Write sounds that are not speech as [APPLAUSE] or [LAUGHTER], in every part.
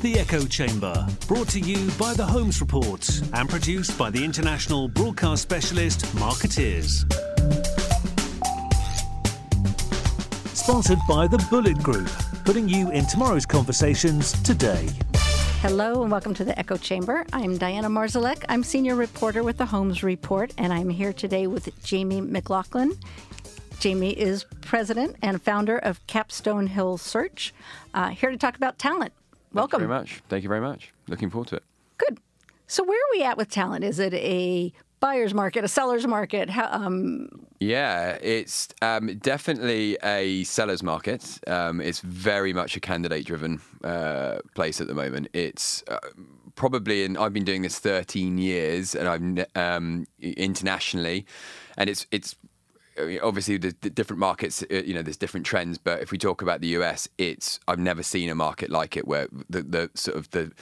The Echo Chamber, brought to you by The Holmes Report and produced by the international broadcast specialist Marketeers. Sponsored by the Bullet Group, putting you in tomorrow's conversations today. Hello and welcome to the Echo Chamber. I'm Diana Marszalek. I'm senior reporter with the Holmes Report, and I'm here today with Jamie McLaughlin. Jamie is president and founder of Capstone Hill Search. Uh, here to talk about talent. Welcome. Thank you very much. Thank you very much. Looking forward to it. Good. So, where are we at with talent? Is it a buyer's market, a seller's market? How, um... Yeah, it's um, definitely a seller's market. Um, it's very much a candidate-driven uh, place at the moment. It's uh, probably, and I've been doing this 13 years, and I'm um, internationally, and it's it's obviously the, the, different markets uh, you know there's different trends but if we talk about the US it's I've never seen a market like it where the, the sort of the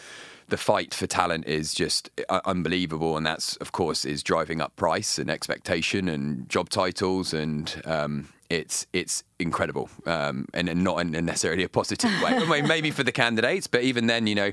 the fight for talent is just uh, unbelievable. And that's of course is driving up price and expectation and job titles and um, it's it's incredible um, and, and, not in necessarily a positive way. I mean, maybe for the candidates, but even then, you know,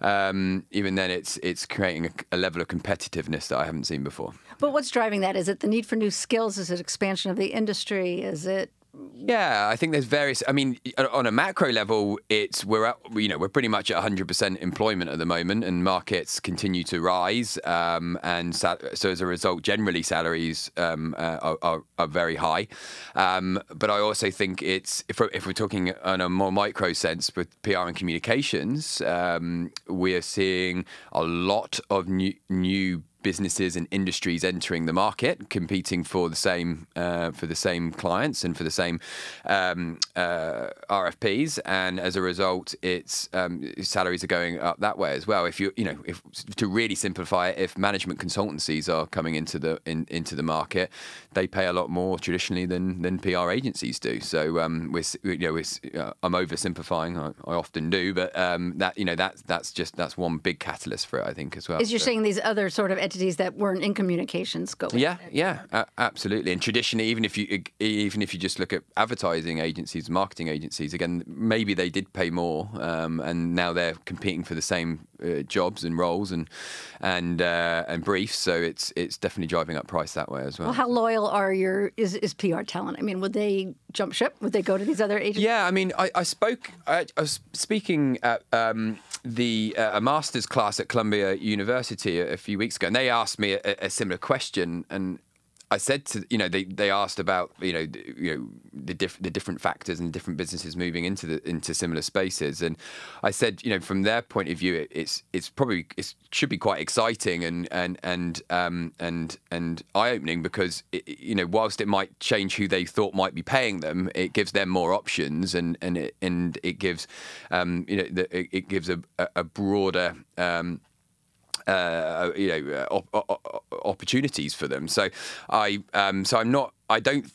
um, even then, it's it's creating a, a, level of competitiveness that I haven't seen before. But what's driving that? Is it the need for new skills? Is it expansion of the industry? Is it yeah, I think there's various. I mean, on a macro level, it's we're at, you know we're pretty much at 100 percent employment at the moment, and markets continue to rise, um, and so as a result, generally salaries um, uh, are, are, are, very high. Um, but I also think it's if we're, if we're talking on a more micro sense with PR and communications, um, we're seeing a lot of new new businesses and industries entering the market, competing for the same uh, for the same clients and for the same um, uh, RFPs, and as a result, its um, salaries are going up that way as well. If you you know if to really simplify it, if management consultancies are coming into the in, into the market, they pay a lot more traditionally than than PR agencies do. So um, we're you know we're, uh, I'm oversimplifying. I, I, often do, but um, that you know that that's just that's one big catalyst for it. I think as well. Is you're saying these other sort of entities that weren't in communications go. Yeah, yeah, uh, absolutely. And traditionally, even if you even if you just look at advertising agencies, marketing agencies, again, maybe they did pay more, um, and now they're competing for the same uh, jobs and roles and and uh, and briefs. So it's it's definitely driving up price that way as well. Well, how loyal are your is is PR talent? I mean, would they jump ship? Would they go to these other agencies? Yeah, I mean, I, I spoke. I, I, was speaking at um, the uh, a master's class at Columbia University a, a, few weeks ago, and they asked me a, a similar question, and I said to you know they, they asked about you know the, you know the, diff- the different factors and different businesses moving into the into similar spaces. And I said you know from their point of view it, it's it's probably it should be quite exciting and and and um, and and eye opening because it, you know whilst it might change who they thought might be paying them it gives them more options and and it, and it gives um, you know the, it gives a, a broader um, uh, you know op- op- opportunities for them. So I um, so I'm not I don't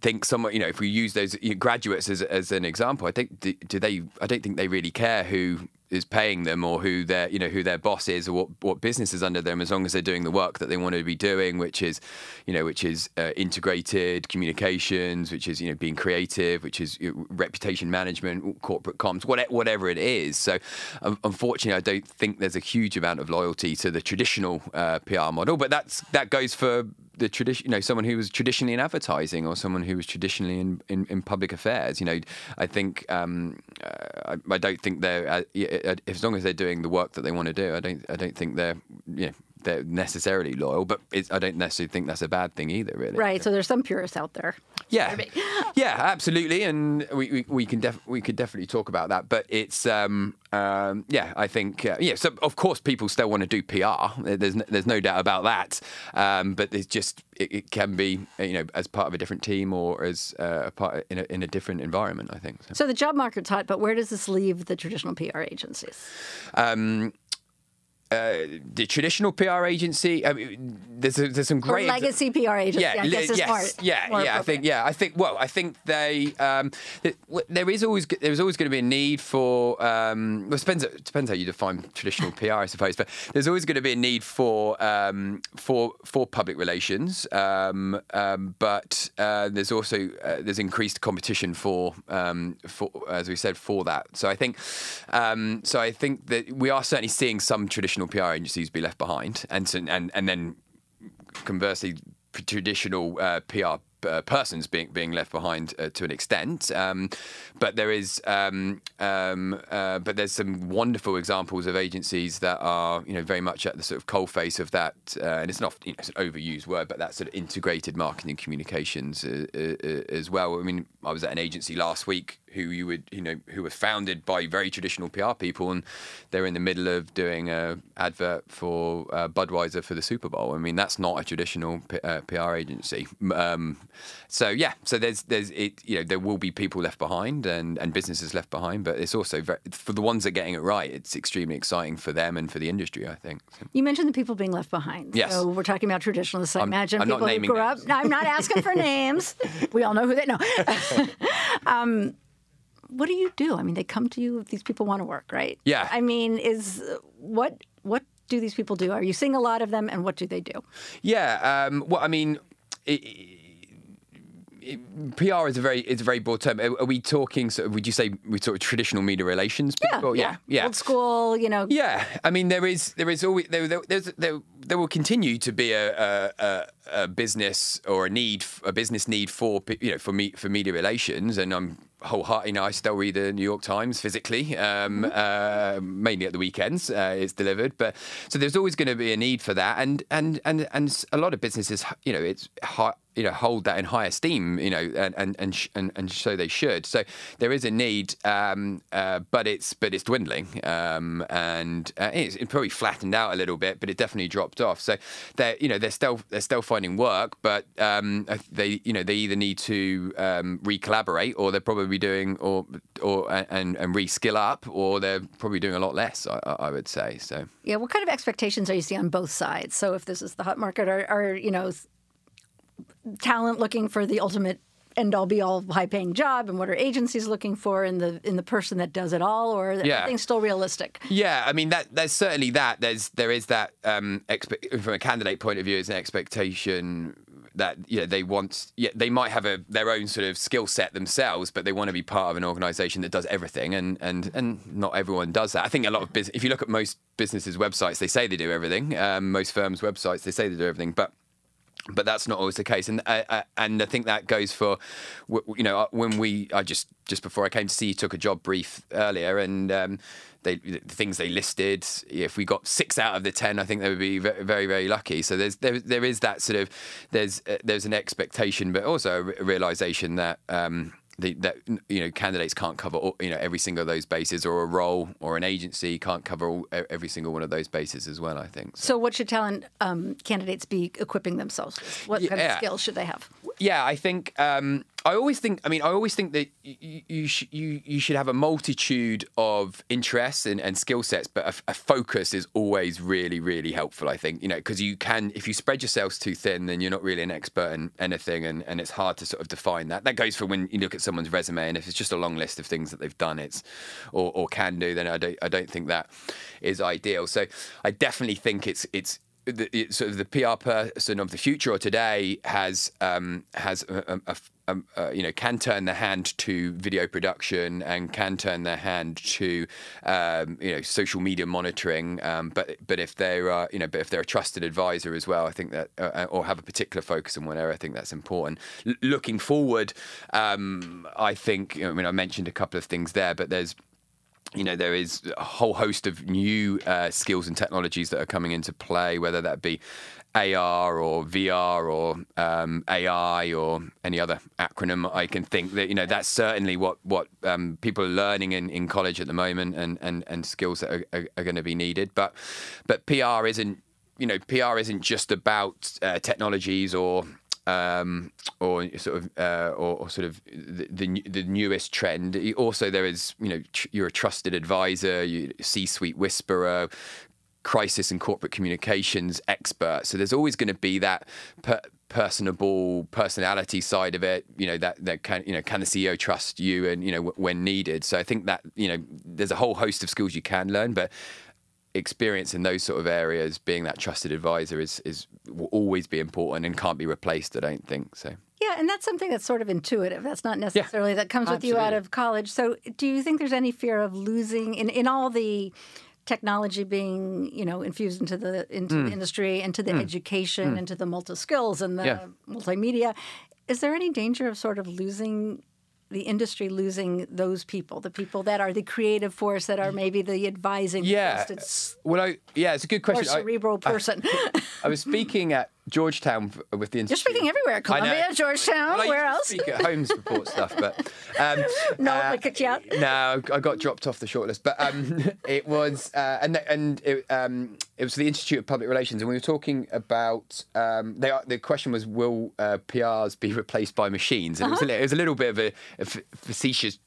think someone you know if we use those you know, graduates as, as an example i think do, do, they i don't think they really care who is paying them or who their you know who their boss is or what, what business is under them as long as they're doing the work that they want to be doing which is you know which is uh, integrated communications which is you know being creative which is you know, reputation management corporate comms whatever, whatever it is. So um, unfortunately I don't think there's a huge amount of loyalty to the traditional uh, PR model but that's that goes for the tradition, you know, someone who was traditionally in advertising or someone who was traditionally in, in, in public affairs. You know, I think um, uh, I, I, don't think they're uh, uh, as long as they're doing the work that they want to do. I don't I don't think they're you know, they're necessarily loyal, but I don't necessarily think that's a bad thing either, really. Right. So there's some purists out there. Yeah. [LAUGHS] yeah, absolutely, and we, we, we can def- we could definitely talk about that. But it's um, um, yeah, I think uh, yeah. So of course, people still want to do PR. There's no, there's no doubt about that. Um, but it's just it, it, can be you know as part of a different team or as uh, a part in a, in a different environment. I think. So. so the job market's hot, but where does this leave the traditional PR agencies? Um, uh, the traditional PR agency. I mean, there's a, there's some Or great legacy PR agency. yeah, I guess is yes, more, yeah, more yeah. I think, yeah, I think. Well, I think they. Um, th- there is always there's always going to be a need for. Um, well, it depends. It depends how you define traditional PR, I suppose. But there's always going to be a need for um, for for public relations. Um, um, but uh, there's also uh, there's increased competition for um, for as we said for that. So I think um, so I think that we are certainly seeing some traditional PR agencies be left behind, and and and then conversely, traditional uh, PR uh, persons being being left behind uh, to an extent. Um, but there is, um, um, uh, but there's some wonderful examples of agencies that are, you know, very much at the sort of coalface of that. Uh, and it's not, you know, it's an overused word, but that sort of integrated marketing communications uh, uh, as well. I mean, I was at an agency last week who you would, you know, who were founded by very traditional PR people, and they're in the middle of doing a advert for uh, Budweiser for the Super Bowl. I mean, that's not a traditional P- uh, PR agency. Um, so yeah, so there's there's it, you know, there will be people left behind and and businesses left behind, but it's also very, for the ones that are getting it right. It's extremely exciting for them and for the industry. I think. So, You mentioned the people being left behind. Yes. So we're talking about traditionalists. I I'm- imagine I'm not people who grew up. No, I'm not asking for [LAUGHS] names. We all know who they know. [LAUGHS] um, what do you do? I mean, they come to you if these people want to work, right? Yeah. I mean, is what what do these people do? Are you seeing a lot of them, and what do they do? Yeah. Um, well, I mean. It, it, PR is a very it's a very broad term. Are, we talking? Sort of, would you say we sort of traditional media relations people? yeah, yeah. Old school, you know. Yeah, I mean there is there is always there there there's, there, there will continue to be a, a, a, a business or a need a business need for you know for me for media relations, and I'm wholeheartedly. You know, I still read the New York Times physically, um, uh, mainly at the weekends. Uh, it's delivered, but so there's always going to be a need for that, and and and and a lot of businesses, you know, it's high, you know hold that in high esteem, you know, and and and sh- and, and so they should. So there is a need, um, uh, but it's but it's dwindling, um, and uh, it's, it's probably flattened out a little bit, but it definitely dropped off. So they're you know they're still they're still finding work, but um, they you know they either need to um, re-collaborate or they're probably doing or or and and re-skill up, or they're probably doing a lot less. I, I I would say so. Yeah. What kind of expectations are you seeing on both sides? So if this is the hot market, are, are you know talent looking for the ultimate end all be all high paying job, and what are agencies looking for in the in the person that does it all, or Yeah. everything still realistic? Yeah, I mean that there's certainly that. There's there is that um, expe- from a candidate point of view, it's an expectation that you know they want. Yeah, they might have a their own sort of skill set themselves, but they want to be part of an organisation that does everything, and and and not everyone does that. I think a lot of business. If you look at most businesses' websites, they say they do everything. Um, most firms' websites, they say they do everything, but but that's not always the case, and uh, uh, and I think that goes for, you know, uh, when we I just just before I came to see you took a job brief earlier, and um, they the things they listed. If we got six out of the ten, I think they would be very very lucky. So there's there there is that sort of there's uh, there's an expectation, but also a realization that. Um, the, that you know candidates can't cover all, you know every single of those bases, or a role or an agency can't cover all, every single one of those bases as well. I think. So- So, what should talent um, candidates be equipping themselves with? What kind of skills should they have? Yeah, I think um, I always think. I mean, I always think that you you, sh- you, you should have a multitude of interests and, and skill sets, but a, a focus is always really really helpful. I think you know because you can if you spread yourselves too thin, then you're not really an expert in anything, and, and it's hard to sort of define that. That goes for when you look at someone's resume, and if it's just a long list of things that they've done, it's or, or can do, then I don't I don't think that is ideal. So I definitely think it's it's the, sort of the PR person of the future or today has um, has a, a, a, a, you know can turn their hand to video production and can turn their hand to um, you know social media monitoring. Um, but but if they're uh, you know but if they're a trusted advisor as well, I think that uh, or have a particular focus one area, I think that's important. L- looking forward, um, I think I mean I mentioned a couple of things there, but there's you know there is a whole host of new uh, skills and technologies that are coming into play, whether that be AR or VR or um, AI or any other acronym I can think that you know that's certainly what what um, people are learning in, in college at the moment and and, and skills that are, are, are going to be needed. But but PR isn't you know PR isn't just about uh, technologies or um, or sort of uh, or, or sort of the, the the newest trend. Also, there is you know tr- you're a trusted advisor, you C-suite whisperer, crisis and corporate communications expert. So there's always going to be that per- personable personality side of it. You know that that can you know can the CEO trust you and you know w- when needed. So I think that you know there's a whole host of skills you can learn, but experience in those sort of areas, being that trusted advisor is is will always be important and can't be replaced. I don't think so. Yeah, and that's something that's sort of intuitive. That's not necessarily yeah, that comes with you out of college. So, do you think there's any fear of losing in in all the technology being you know infused into the into mm. the industry, into the mm. education, mm. into the multi skills and the yeah. multimedia? Is there any danger of sort of losing the industry losing those people, the people that are the creative force, that are maybe the advising. Yeah. Well, I, yeah, it's a good question. Or cerebral I, person. I, I was speaking at Georgetown with the Institute. You're speaking everywhere. Columbia, Georgetown, well, where else? Speak at Holmes report stuff, but [LAUGHS] um, no, uh, I kicked you out. No, I got dropped off the shortlist. But um, [LAUGHS] it was, uh, and and it, um, it was the Institute of Public Relations, and we were talking about. Um, they are, the question was, will uh, PRs be replaced by machines? And uh-huh. it, was a, it was a little bit of a, a facetious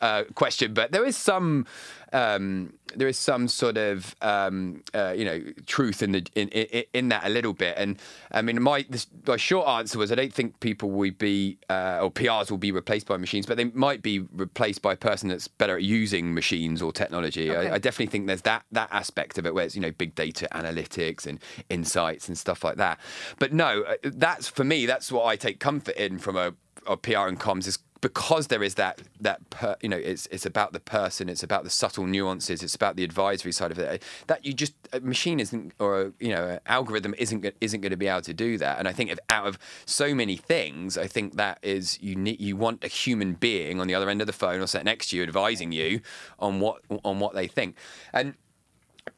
uh, question, but there is some um, there is some sort of um, uh, you know truth in the in, in, in that a little bit. And I mean, my this, my short answer was I don't think people will be uh, or PRs will be replaced by machines, but they might be replaced by a person that's better at using machines or technology. Okay. I, I, definitely think there's that that aspect of it where it's you know big data analytics and insights and stuff like that. But no, uh, that's for me. That's what I take comfort in from a, a PR and comms is because there is that that per, you know it's it's about the person it's about the subtle nuances it's about the advisory side of it that you just a machine isn't or a, you know an algorithm isn't isn't going to be able to do that. And I think if out of so many things I think that is you need you want a human being on the other end of the phone or sat next to you advising you on what on what they think. And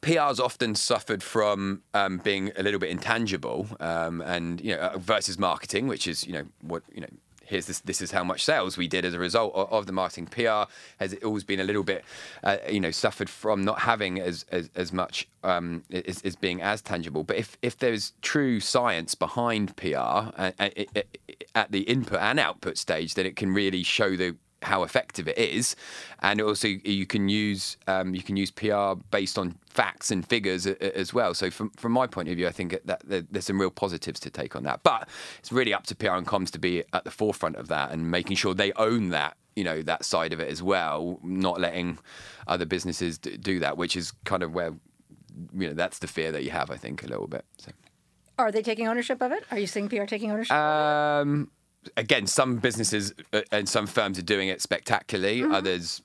PR's often suffered from um, being a little bit intangible, um, and you know, versus marketing, which is you know what you know here's this this is how much sales we did as a result of, of the marketing PR has always been a little bit uh, you know suffered from not having as as, as much um, as, as, being as tangible. But if if there's true science behind PR uh, uh, at the input and output stage then it can really show the how effective it is, and also you can use um, you can use PR based on facts and figures as well. So from from my point of view, I think that, that there's some real positives to take on that. But it's really up to PR and comms to be at the forefront of that and making sure they own that you know that side of it as well, not letting other businesses do that, which is kind of where you know that's the fear that you have, I think, a little bit. So. Are they taking ownership of it? Are you seeing PR taking ownership? Um, again, some businesses uh, and some firms are doing it spectacularly. Mm-hmm. Others,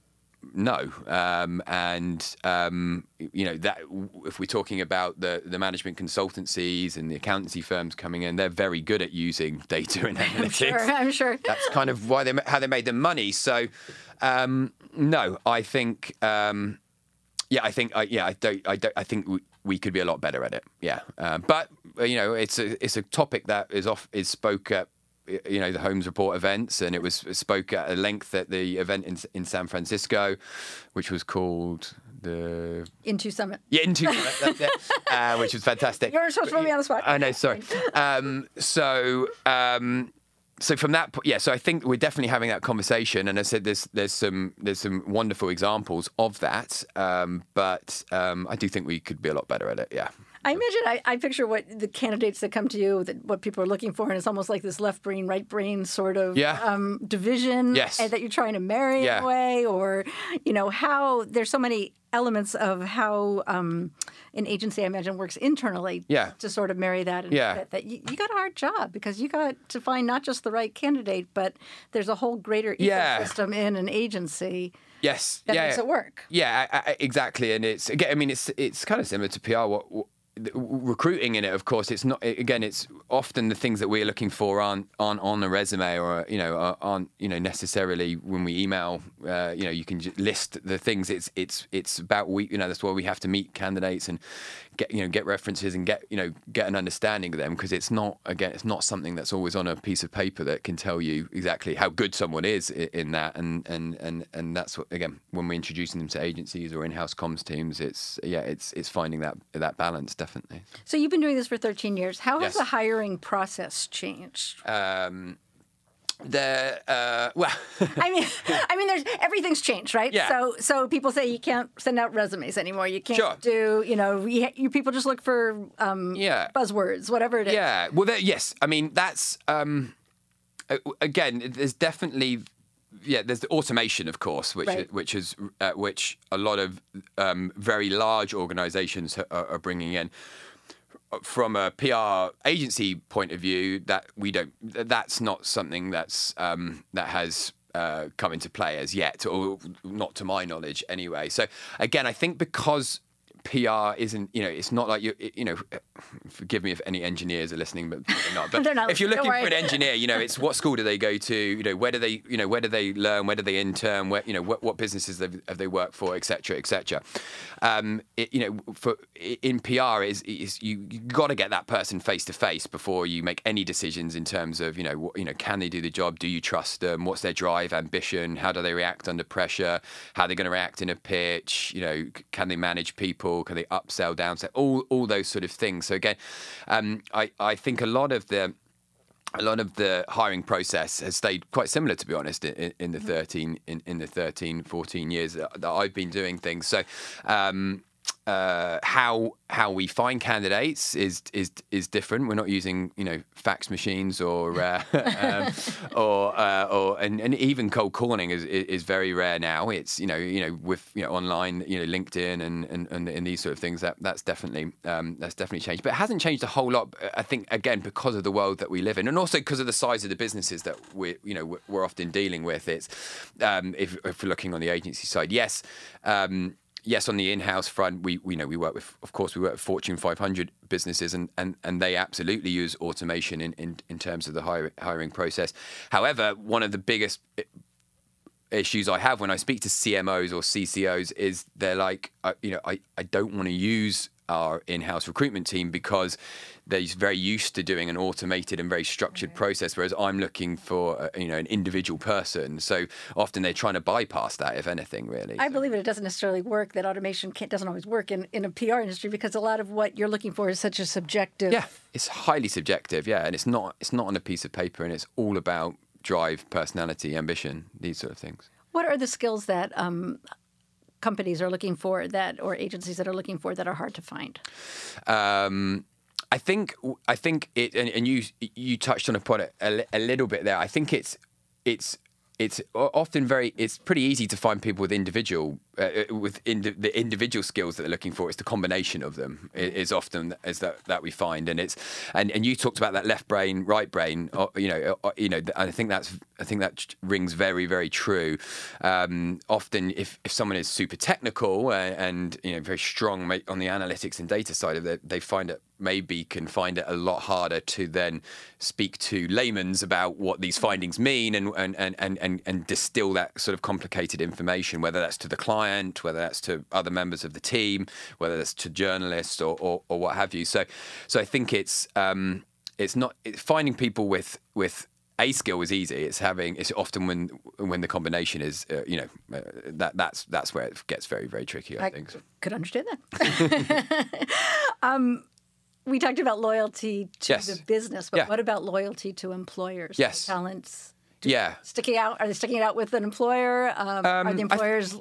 no. Um, and um, you know that if we're talking about the the management consultancies and the accountancy firms coming in, they're very good at using [LAUGHS] data and [LAUGHS] analytics. I'm sure. I'm sure. That's kind of why they how they made their money. So, um, no, I think. Um, yeah, I think. Yeah, I don't. I don't. I think we, we could be a lot better at it. Yeah, uh, but you know, it's a it's a topic that is off is spoke at you know the Holmes Report events, and it was spoke at a length at the event in, in San Francisco, which was called the In2 Summit. Yeah, In2 Summit, [LAUGHS] uh, which was fantastic. You're supposed to put me on the spot. I know, sorry. Um, so. Um, so from that, point, yeah. So I think we're definitely having that conversation, and I said there's there's some there's some wonderful examples of that, um, but um, I do think we could be a lot better at it. Yeah. I imagine I, I, picture what the candidates that come to you, that what people are looking for, and it's almost like this left brain, right brain sort of yeah. um, division yes. that you're trying to marry yeah. in a way, or you know how there's so many elements of how um, an agency, I imagine, works internally yeah. to sort of marry that. And yeah. that, that you, you, got a hard job because you got to find not just the right candidate, but there's a whole greater yeah. ecosystem in an agency. Yes, that yeah, makes it work. Yeah, I, I, exactly. And it's again, I mean, it's it's kind of similar to PR. What, what recruiting in it of course it's not again it's often the things that we're looking for aren't aren't on a resume or you know aren't you know necessarily when we email uh, you know you can list the things. It's it's it's about we you know that's why we have to meet candidates and get you know get references and get you know get an understanding of them because it's not again it's not something that's always on a piece of paper that can tell you exactly how good someone is in that. And and and and that's what again when we're introducing them to agencies or in-house comms teams it's yeah it's it's finding that that balance definitely. So you've been doing this for 13 years. How has yes. the hiring process changed? Um, the uh, well, I mean, I mean, there's everything's changed, right? Yeah. So, so people say you can't send out resumes anymore. You can't Sure. do, you know, you, you people just look for um, Yeah. buzzwords, whatever it is. Yeah. Well, there, yes. I mean, that's um, again. There's definitely yeah. There's the automation, of course, which Right. which is uh, which a lot of um, very large organisations are, are bringing in. From a PR agency point of view, that we don't. That's not something that's um, that has. Uh, come into play as yet, or not to my knowledge, anyway. So again, I think because PR isn't, you know, it's not like you, you know, forgive me if any engineers are listening, but not. [LAUGHS] But not if you're looking for an engineer, you know, it's what school do they go to? You know, where do they, you know, where do they learn? Where do they intern? Where, you know, what, what businesses have, have they worked for, etc., cetera, et cetera. Um, it, you know, for in PR is, is you, you got to get that person face to face before you make any decisions in terms of, you know, what, you know, can they do the job? Do you trust them? What's their drive, ambition? How do they react under pressure? How are they going to react in a pitch? You know, can they manage people? Can they upsell, downsell? All, all those sort of things. So again, um, I, I think a lot of the a lot of the hiring process has stayed quite similar to be honest in, in the 13 in, in the 13 14 years that, that I've been doing things so um, uh, how how we find candidates is is is different. We're not using you know fax machines or uh, [LAUGHS] um, or uh, or and, and even cold calling is, is very rare now. It's you know you know with you know online you know LinkedIn and and, and, and these sort of things that that's definitely um, that's definitely changed. But it hasn't changed a whole lot. I think again because of the world that we live in, and also because of the size of the businesses that we you know we're- often dealing with. It's um, if, if we're looking on the agency side, yes. Yes, on the in-house front, we, we you know we work with, of course, we work with Fortune 500 businesses, and, and, and they absolutely use automation in, in, in terms of the hire, hiring process. However, one of the biggest issues I have when I speak to CMOs or CCOs is they're like, you know, I, I don't want to use our in-house recruitment team because they're very used to doing an automated and very structured process, whereas I'm looking for uh, you know an individual person. So often they're trying to bypass that, if anything, really. I So- believe it doesn't necessarily work. That automation can't, doesn't always work in, in a PR industry because a lot of what you're looking for is such a subjective. Yeah, it's highly subjective. Yeah, and it's not it's not on a piece of paper, and it's all about drive, personality, ambition, these sort of things. What are the skills that um, companies are looking for that, or agencies that are looking for that are hard to find? Um, I think I think it, and, and you you touched on upon it a, a little bit there. I think it's it's it's often very it's pretty easy to find people with individual uh, uh, with indi- the individual skills that they're looking for. It's the combination of them i- is often is that that we find, and it's and, and you talked about that left brain, right brain. uh, You know, uh, you know, I think that's I think that rings very very true. Um, often, if if someone is super technical uh, and you know very strong on the analytics and data side of it, they find it maybe can find it a lot harder to then speak to layman's about what these findings mean and and, and, and, and and distill that sort of complicated information, whether that's to the client, whether that's to other members of the team, whether that's to journalists or, or, or what have you. So so I think it's um, it's not it's finding people with with a skill is easy. It's having it's often when when the combination is uh, you know uh, that that's that's where it gets very very tricky. I, I think. Could understand that. [LAUGHS] um, we talked about loyalty to Yes. the business, but Yeah. what about loyalty to employers? Yes. talents. Yeah. Sticking out? Are they sticking it out with an employer? Um, are the employers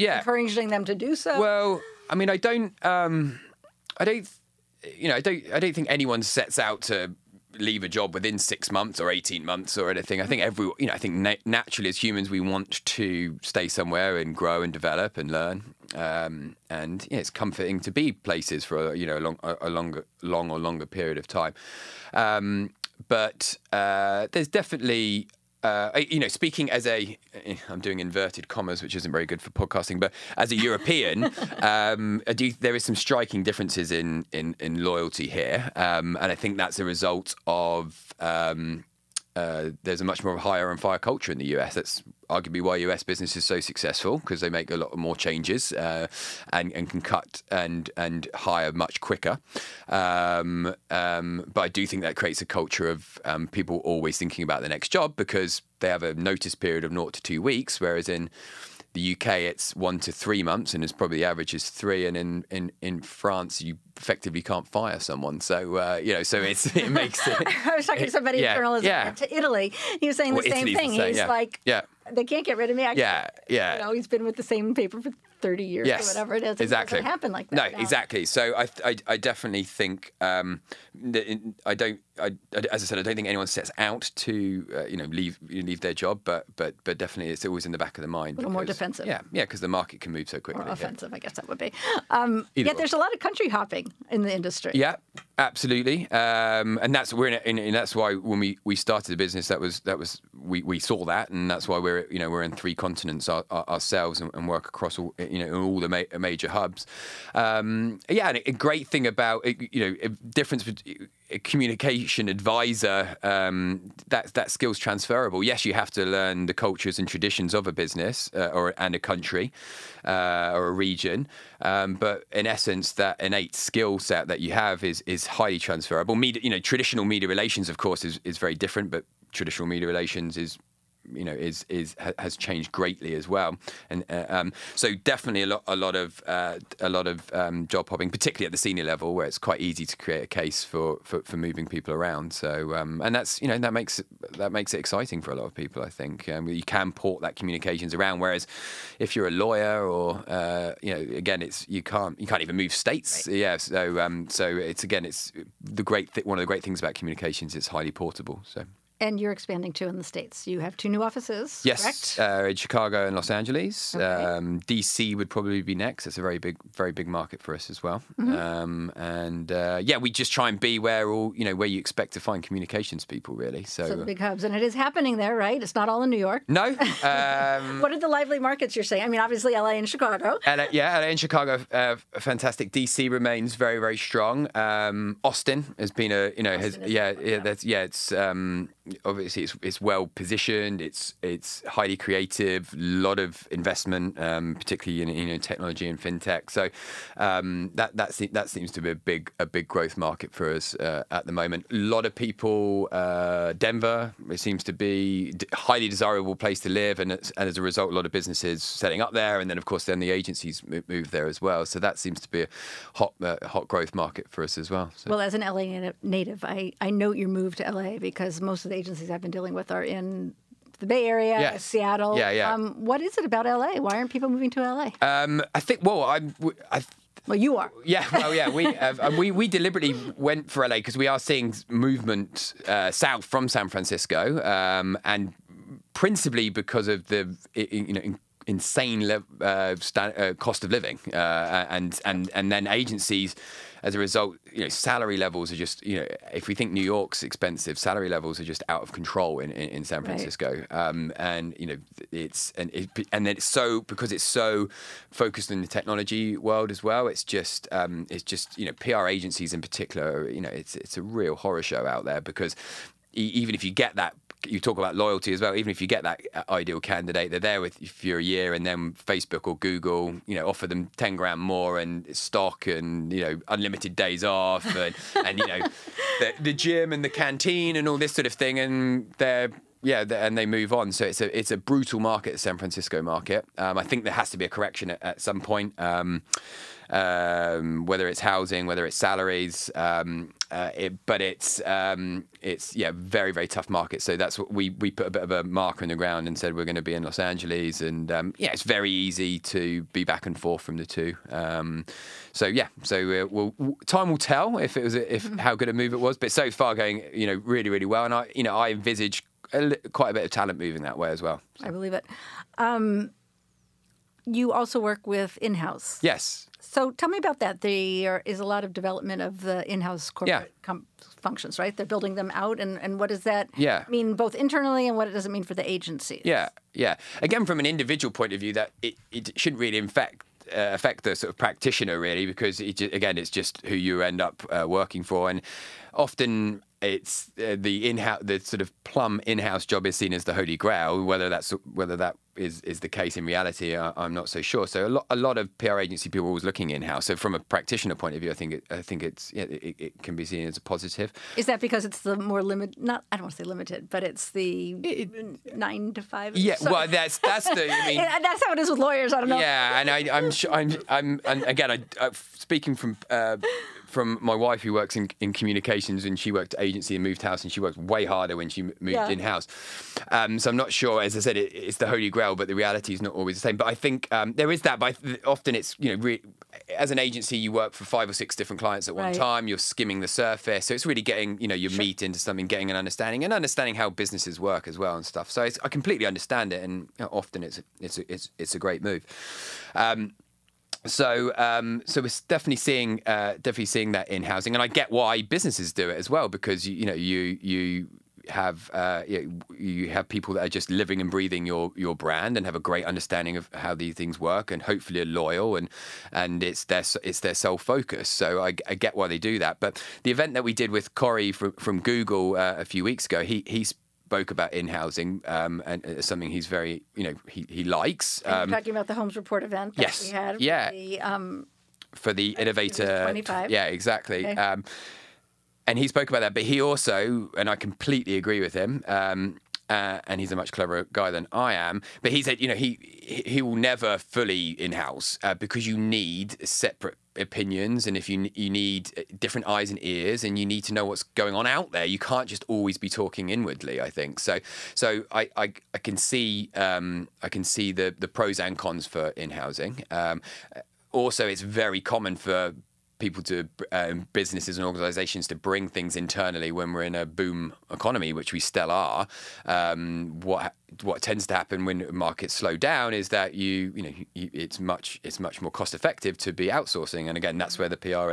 Yeah. encouraging them to do so? Well, I mean, I don't, um, I don't, you know, I don't, I don't think anyone sets out to leave a job within six months or eighteen months or anything. I think every, you know, I think na- naturally as humans we want to stay somewhere and grow and develop and learn. Um, and yeah, it's comforting to be places for a, you know a long, a, a longer, long or longer period of time. Um, but uh, there's definitely uh, you know, speaking as a, I'm doing inverted commas, which isn't very good for podcasting, but as a European, [LAUGHS] um, I do, there is some striking differences in in, in loyalty here, um, and I think that's a result of. Um, uh, there's a much more hire and fire culture in the US. That's arguably why US business is so successful because they make a lot more changes uh, and, and can cut and and hire much quicker. Um, um, but I do think that creates a culture of um, people always thinking about the next job because they have a notice period of naught to two weeks, whereas in the UK it's one to three months, and it's probably the average is three. And in in in France, you effectively can't fire someone. So uh, you know, so it's it makes [LAUGHS] it. I was talking to somebody yeah, in journalism yeah. to Italy. He was saying Well, the same Italy's the thing. same, He's yeah. like, Yeah. They can't get rid of me. I Yeah, yeah. You know, he's been with the same paper for 30 years yes, or whatever it is. It Exactly. doesn't happen like that. No, now. exactly. So I, I, I definitely think um, that I don't. I, I- as I said, I don't think anyone sets out to uh, you know leave leave their job, but but but definitely it's always in the back of the mind. A little more defensive. Yeah, yeah, because the market can move so quickly. Or yeah. offensive, I guess that would be. Um, yet or. there's a lot of country hopping in the industry. Yeah, absolutely, um, and that's we're in, in, and that's why when we, we started the business, that was that was we, we saw that, and that's why we're you know we're in three continents our, our, ourselves and, and work across all you know all the ma- major hubs. Um, yeah, and a great thing about you know difference between communication advisor um, that that skill's transferable. Yes, you have to learn the cultures and traditions of a business uh, or and a country uh, or a region, um, but in essence, that innate skill set that you have is is highly transferable. Media, you know, traditional media relations, of course, is is very different, but traditional media relations is you know is is ha- has changed greatly as well. And uh, um, so definitely a lot a lot of uh, a lot of um, job hopping particularly at the senior level where it's quite easy to create a case for for, for moving people around. So um, and that's you know that makes it, that makes it exciting for a lot of people I think. Um, you can port that communications around whereas if you're a lawyer or uh, you know again it's you can't you can't even move states. Yeah so um, so it's again it's the great th- one of the great things about communications it's highly portable so And you're expanding too in the States. You have two new offices, Yes, correct? uh, in Chicago and Los Angeles. Okay. Um, DC would probably be next. It's a very big, very big market for us as well. Mm-hmm. Um, and uh, yeah, we just try and be where all you know where you expect to find communications people, really. So, so the big hubs. And it is happening there, right? It's not all in New York. no, [LAUGHS] um, What are the lively markets you're saying? I mean, obviously LA and Chicago. LA, yeah, LA and Chicago, uh, fantastic. DC remains very, very strong. Um, Austin has been a, you know, has Austin is- yeah, yeah, that's yeah. It's um, obviously it's it's well positioned. It's it's highly creative. A lot of investment, um, particularly in you know technology and fintech. So um, that that se- that seems to be a big a big growth market for us uh, at the moment. A lot of people, uh, Denver, it seems to be d- highly desirable place to live, and, and as a result, a lot of businesses setting up there, and then of course then the agencies mo- move there as well. So that seems to be a hot uh, hot growth market for us as well. So. Well, as an LA native, I, I note your move to LA because most of the agencies I've been dealing with are in the Bay Area, Yes. Seattle. Yeah, yeah. Um, what is it about LA? Why aren't people moving to LA? um, I think well, I'm. I, well, you are. Yeah, well, yeah, we uh, we we deliberately went for LA because we are seeing movement uh, south from San Francisco, um, and principally because of the you know. in- Insane le- uh, uh, cost of living, uh, and and and then agencies, as a result, you know, salary levels are just you know, if we think New York's expensive, salary levels are just out of control in in, in San Right. Francisco, um, and you know, it's and it, and then it's so because it's so focused in the technology world as well. It's just um, it's just you know, PR agencies in particular, you know, it's it's a real horror show out there because even if you get that you talk about loyalty as well. Even if you get that uh, ideal candidate they're there with you for a year and then facebook or google you know offer them 10 grand more and stock and you know unlimited days off and, and you know [LAUGHS] the, the gym and the canteen and all this sort of thing. And they're yeah, and they move on. So it's a it's a brutal market, the San Francisco market. Um, I think there has to be a correction at, at some point. Um, um, whether it's housing, whether it's salaries, um, uh, it, but it's um, it's yeah, very very tough market. So that's what we we put a bit of a marker in the ground and said we're going to be in Los Angeles, and um, yeah, it's very easy to be back and forth from the two. Um, so yeah, so uh, we'll, time will tell if it was a, if how good a move it was, but so far going you know really really well, and I you know I envisage a quite a bit of talent moving that way as well. I believe it. Um, you also work with in-house. Yes. So tell me about that. There is a lot of development of the in-house corporate Yeah. com- functions, right? They're building them out, and, and what does that Yeah. mean both internally and what does it mean for the agencies? Yeah, yeah. Again, from an individual point of view, that it, it shouldn't really infect. Uh, affect the sort of practitioner really because it, again it's just who you end up uh, working for and often it's uh, the in-house the sort of plum in-house job is seen as the holy grail whether that's whether that is is the case in reality, I, I'm not so sure. So a lot a lot of PR agency people are always looking in house. So from a practitioner point of view, I think it, I think it's yeah, it, it can be seen as a positive. Is that because it's the more limited? Not I don't want to say limited, but it's the nine to five. Yeah, so- well, that's that's the. I mean, [LAUGHS] that's how it is with lawyers. I don't know. Yeah, and I, I'm sure I'm, I'm, and again, I, uh, speaking from. Uh, from my wife, who works in, in communications, and she worked at agency and moved house, and she worked way harder when she moved Yeah. in house. Um, so I'm not sure. As I said, it, it's the holy grail, but the reality is not always the same. But I think um, there is that. But th- often it's you know, re- as an agency, you work for five or six different clients at one Right. time. You're skimming the surface, so it's really getting you know your meat into something, getting an understanding, and understanding how businesses work as well and stuff. So it's, I completely understand it, and you know, often it's a, it's it's it's a great move. Um, so um, so we're definitely seeing uh, definitely seeing that in housing, and I get why businesses do it as well because you, you know you you have uh, you, have people that are just living and breathing your your brand and have a great understanding of how these things work and hopefully are loyal and and it's their it's their sole focus. So I, I get why they do that. But the event that we did with Corey from, from Google uh, a few weeks ago, he he spoke about in housing um, and it's something he's very you know he he likes. Um, talking about the Holmes Report event that yes. we had. Yeah. The, um, for the innovator 25. yeah exactly Okay. um, and he spoke about that but he also and i completely agree with him um, uh, and he's a much cleverer guy than I am. But he said, you know, he he will never fully in house uh, because you need separate opinions, and if you you need uh, different eyes and ears, and you need to know what's going on out there. You can't just always be talking inwardly. I think so. So I I, I can see um, I can see the the pros and cons for in housing. Um, also, it's very common for people to um, businesses and organizations to bring things internally when we're in a boom economy which we still are. Um, what what tends to happen when markets slow down is that you you know you, it's much it's much more cost effective to be outsourcing. And again that's where the PR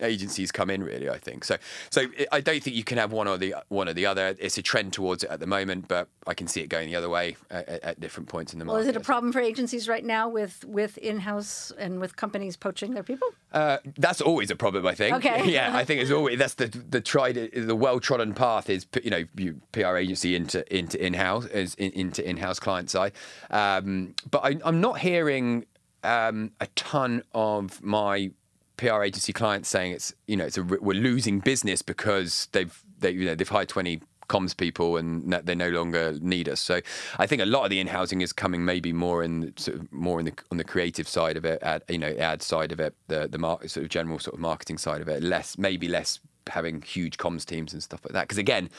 agencies come in really I think so so I don't think you can have one or the one or the other it's a trend towards it at the moment but I can see it going the other way at, at different points in the well, market is it a problem for agencies right now with with in-house and with companies poaching their people? Uh, that's always a problem, I think. Okay. [LAUGHS] yeah, I think it's always that's the the tried the well trodden path is you know you PR agency into into in house is in, into in house client side, um, but I, I'm not hearing um, a ton of my PR agency clients saying it's you know it's a we're losing business because they've they you know they've hired 20 comms people and they no longer need us. So I think a lot of the in-housing is coming maybe more in sort of more in the on the creative side of it, ad, you know, ad side of it, the the mar- sort of general sort of marketing side of it, less maybe less having huge comms teams and stuff like that. Because again,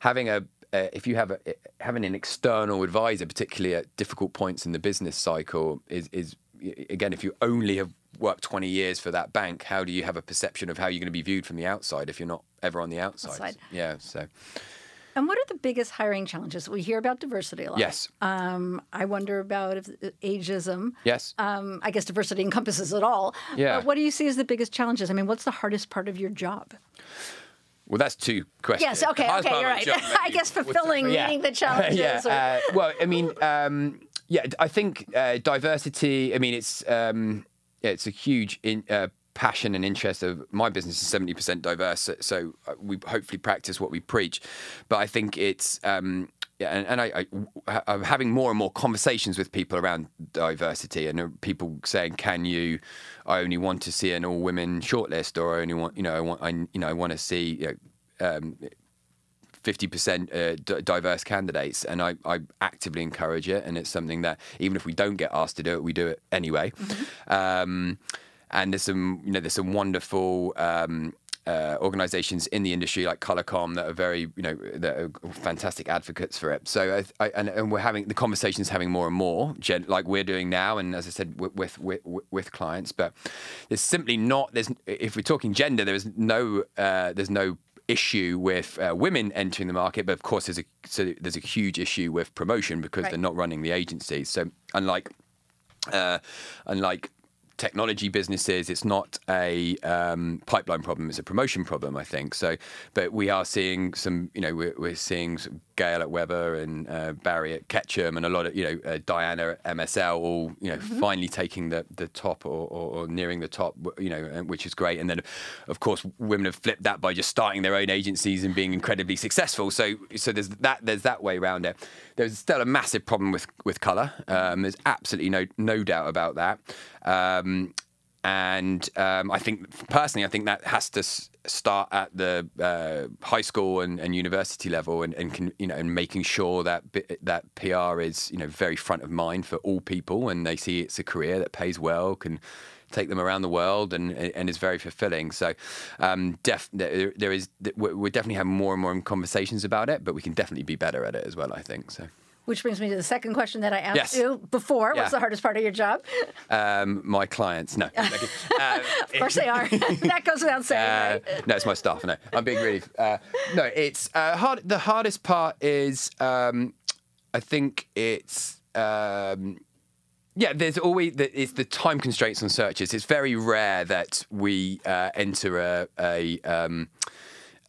having a uh, if you have a, having an external advisor, particularly at difficult points in the business cycle, is is again if you only have worked 20 years for that bank, how do you have a perception of how you're going to be viewed from the outside if you're not ever on the outside? Outside. Yeah, so And what are the biggest hiring challenges? We hear about diversity a lot. yes, Um, I wonder about if ageism. yes. Um, I guess diversity encompasses it all. Yeah. But what do you see as the biggest challenges? I mean, what's the hardest part of your job? Well, that's two questions. Yes, okay, okay, you're right. job, [LAUGHS] I guess fulfilling, meeting the [LAUGHS] challenges yeah. or- uh, well, I mean, um, yeah, I think uh, diversity. I mean, it's um, it's a huge in, uh, passion and interest of my business is seventy percent diverse. So, so uh, we hopefully practice what we preach. But I think it's. Um, yeah, and, and I, I, I'm having more and more conversations with people around diversity, and uh, people saying, "Can you? I only want to see an all-women shortlist, or I only want, you know, I want, I, you know, I want to see, you know, um, 50% uh, d- diverse candidates and I, I actively encourage it and it's something that even if we don't get asked to do it we do it anyway. Um, and there's some you know there's some wonderful um, uh, organizations in the industry like ColorComm that are very you know that are fantastic advocates for it. So I, I, and, and we're having the conversations having more and more gen, like we're doing now and as I said with with, with with clients but there's simply not there's if we're talking gender there is no uh, there's no issue with uh, women entering the market, but of course there's a so there's a huge issue with promotion because Right. they're not running the agencies. So unlike uh, unlike technology businesses. It's not a um, pipeline problem. It's a promotion problem, I think. So, but we are seeing some. You know, we're, we're seeing Gail at Weber and uh, Barri at Ketchum and a lot of you know uh, Diana at MSL all you know mm-hmm. finally taking the the top or, or, or, nearing the top. You know, which is great. And then of course women have flipped that by just starting their own agencies and being incredibly successful. So so there's that there's that way around it. There's still a massive problem with with color. Um, there's absolutely no no doubt about that. Um, and um, I think personally, I think that has to s- start at the uh, high school and, and, university level, and, and can, you know, and making sure that that PR is you know very front of mind for all people, and they see it's a career that pays well, can take them around the world, and and is very fulfilling. So, um, def- there, there is we're definitely having more and more conversations about it, but we can definitely be better at it as well. I think so. Which brings me to the second question that I asked yes. you before. Yeah. What's the hardest part of your job? Um, my clients. No. [LAUGHS] uh, of course they are. [LAUGHS] [LAUGHS] that goes without saying. Uh, right? No, it's my staff. No, I'm being really. Uh, no, it's uh, hard. The hardest part is, um, I think it's. Um, yeah, there's always it's the time constraints on searches. It's very rare that we uh, enter a a, um,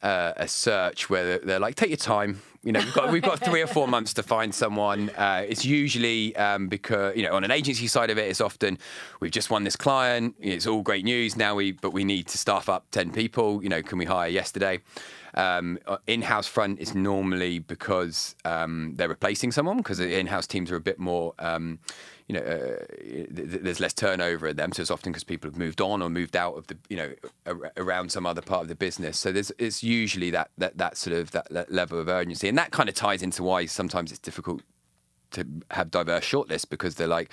uh, a search where they're like, take your time you know, we've got we've got three or four months to find someone. Uh, it's usually um, because you know on an agency side of it, it's often we've just won this client. It's all great news now. We but we need to staff up ten people. You know, can we hire yesterday? Um, uh, in-house front is normally because um, they're replacing someone because the in-house teams are a bit more um, you know, uh, there's less turnover in them. So it's often because people have moved on or moved out of the, you know, around some other part of the business. So there's it's usually that that that sort of that, that level of urgency, and that kind of ties into why sometimes it's difficult to have diverse shortlists because they're like,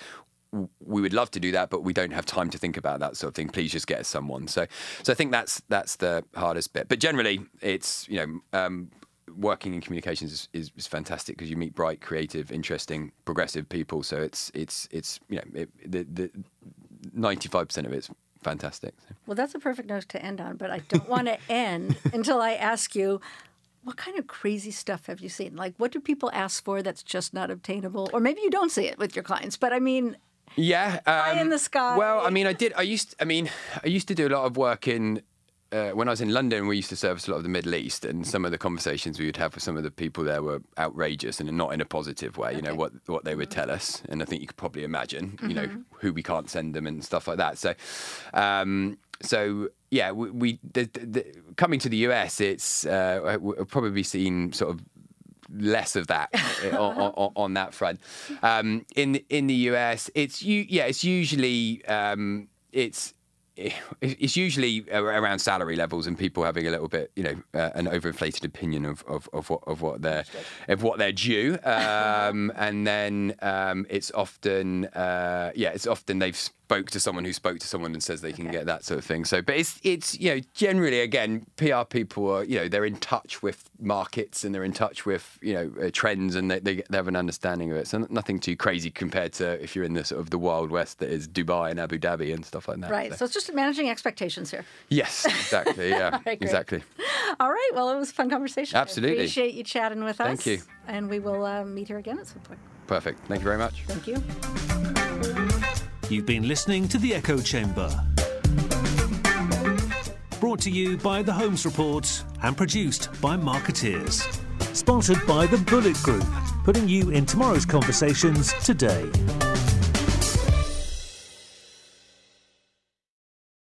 we would love to do that, but we don't have time to think about that sort of thing. Please just get us someone. So, so I think that's that's the hardest bit. But generally, it's you know um, working in communications is, is, is fantastic because you meet bright, creative, interesting, progressive people. So it's it's it's you know it, the the ninety five percent of it's fantastic. So. Well, that's a perfect note to end on. But I don't want to [LAUGHS] end until I ask you. What kind of crazy stuff have you seen? Like, what do people ask for that's just not obtainable? Or maybe you don't see it with your clients, but I mean, yeah, um, high in the sky. Well, I mean, I did. I used. I mean, I used to do a lot of work in uh, when I was in London, we used to service a lot of the Middle East, and some of the conversations we would have with some of the people there were outrageous and not in a positive way. Okay. You know what what they would tell us, and I think you could probably imagine, mm-hmm. you know, mm-hmm. who we can't send them and stuff like that. So, um, so yeah, we, we the, the, coming to the US, it's uh, we've probably seen sort of less of that on, on, [LAUGHS] on, that front. Um, in in the US, it's you yeah, it's usually um, it's it's usually around salary levels and people having a little bit, you know, uh, an overinflated opinion of, of, of what of what they're of what they're due, um, [LAUGHS] and then um, it's often uh, yeah, it's often they've spoke to someone who spoke to someone and says they can okay. get that sort of thing. So, but it's it's you know generally again PR people are you know they're in touch with markets and they're in touch with you know uh, trends and they, they, they have an understanding of it. So nothing too crazy compared to if you're in the sort of the wild west that is Dubai and Abu Dhabi and stuff like that. Right. So, so it's just managing expectations here. Yes, exactly. [LAUGHS] Yeah, right, exactly. All right. Well, it was a fun conversation. Absolutely. I appreciate you chatting with us. Thank you. And we will uh, meet here again at some point. Perfect. Thank you very much. Thank you. You've been listening to The Echo Chamber. Brought to you by The Holmes Report and produced by Marketeers. Sponsored by The Bulleit Group, putting you in tomorrow's conversations today.